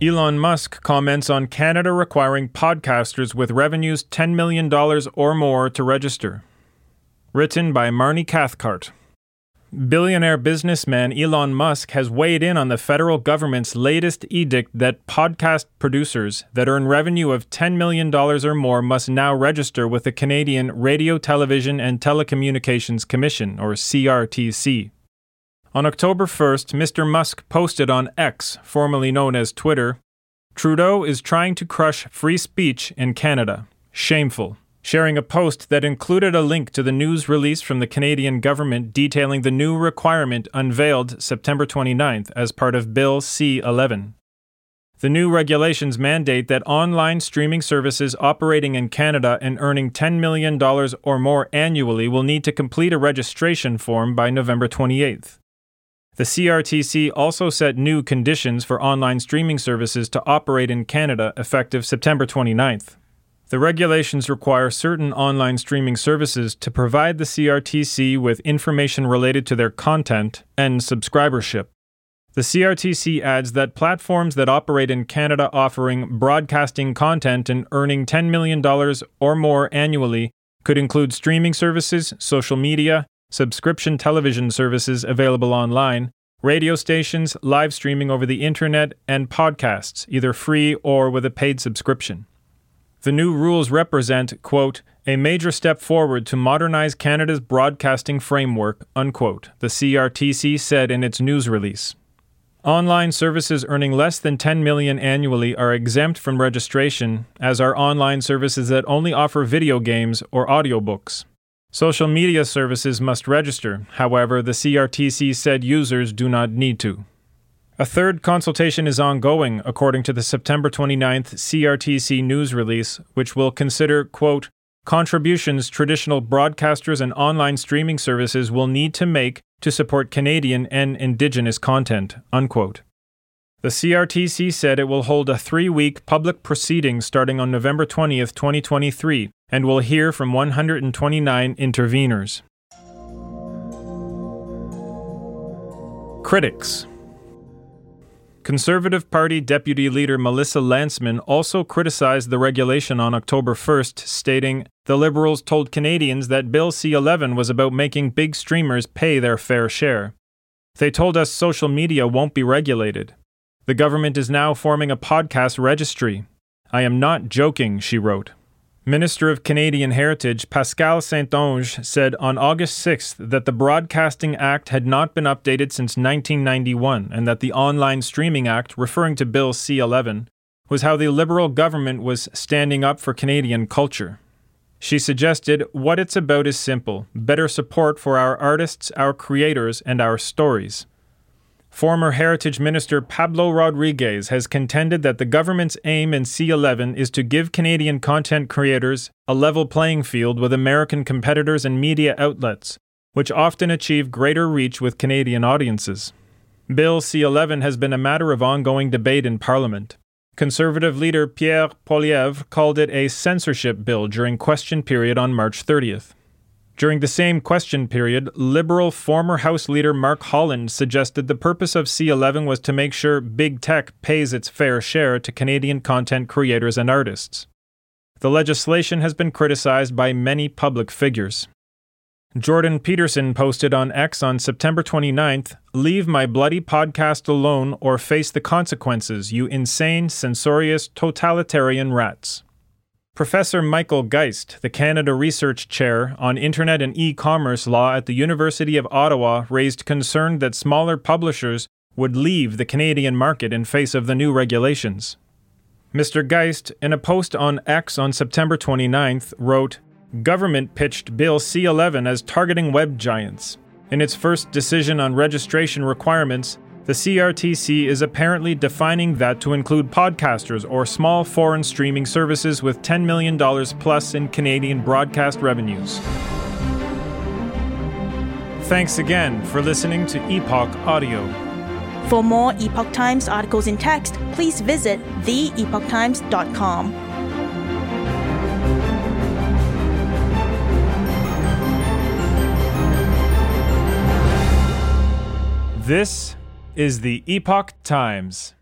Elon Musk comments on Canada requiring podcasters with revenues $10 million or more to register. Written by Marnie Cathcart. Billionaire businessman Elon Musk has weighed in on the federal government's latest edict that podcast producers that earn revenue of $10 million or more must now register with the Canadian Radio, Television and Telecommunications Commission, or CRTC. On October 1st, Mr. Musk posted on X, formerly known as Twitter, Trudeau is trying to crush free speech in Canada. Shameful. Sharing a post that included a link to the news release from the Canadian government detailing the new requirement unveiled September 29th as part of Bill C 11. The new regulations mandate that online streaming services operating in Canada and earning $10 million or more annually will need to complete a registration form by November 28th. The CRTC also set new conditions for online streaming services to operate in Canada effective September 29th. The regulations require certain online streaming services to provide the CRTC with information related to their content and subscribership. The CRTC adds that platforms that operate in Canada offering broadcasting content and earning $10 million or more annually could include streaming services, social media, subscription television services available online, radio stations, live streaming over the internet, and podcasts, either free or with a paid subscription. The new rules represent, quote, a major step forward to modernize Canada's broadcasting framework, unquote, the CRTC said in its news release. Online services earning less than 10 million annually are exempt from registration, as are online services that only offer video games or audiobooks. Social media services must register, however, the CRTC said users do not need to. A third consultation is ongoing, according to the September 29th CRTC news release, which will consider, quote, contributions traditional broadcasters and online streaming services will need to make to support Canadian and Indigenous content, unquote. The CRTC said it will hold a three week public proceeding starting on November 20th, 2023, and will hear from 129 interveners. Critics Conservative Party Deputy Leader Melissa Lantsman also criticized the regulation on October 1st, stating, The Liberals told Canadians that Bill C 11 was about making big streamers pay their fair share. They told us social media won't be regulated. The government is now forming a podcast registry. I am not joking, she wrote. Minister of Canadian Heritage Pascale St-Onge said on August 6th that the Broadcasting Act had not been updated since 1991 and that the Online Streaming Act, referring to Bill C 11, was how the Liberal government was standing up for Canadian culture. She suggested what it's about is simple better support for our artists, our creators, and our stories. Former Heritage Minister Pablo Rodriguez has contended that the government's aim in C11 is to give Canadian content creators a level playing field with American competitors and media outlets, which often achieve greater reach with Canadian audiences. Bill C11 has been a matter of ongoing debate in Parliament. Conservative leader Pierre Poilievre called it a censorship bill during question period on March 30th. During the same question period, Liberal former House Leader Mark Holland suggested the purpose of C11 was to make sure big tech pays its fair share to Canadian content creators and artists. The legislation has been criticized by many public figures. Jordan Peterson posted on X on September 29th Leave my bloody podcast alone or face the consequences, you insane, censorious, totalitarian rats. Professor Michael Geist, the Canada Research Chair on Internet and E commerce law at the University of Ottawa, raised concern that smaller publishers would leave the Canadian market in face of the new regulations. Mr. Geist, in a post on X on September 29th, wrote Government pitched Bill C 11 as targeting web giants. In its first decision on registration requirements, The CRTC is apparently defining that to include podcasters or small foreign streaming services with $10 million plus in Canadian broadcast revenues. Thanks again for listening to Epoch Audio. For more Epoch Times articles in text, please visit theepochtimes.com. This is the Epoch Times.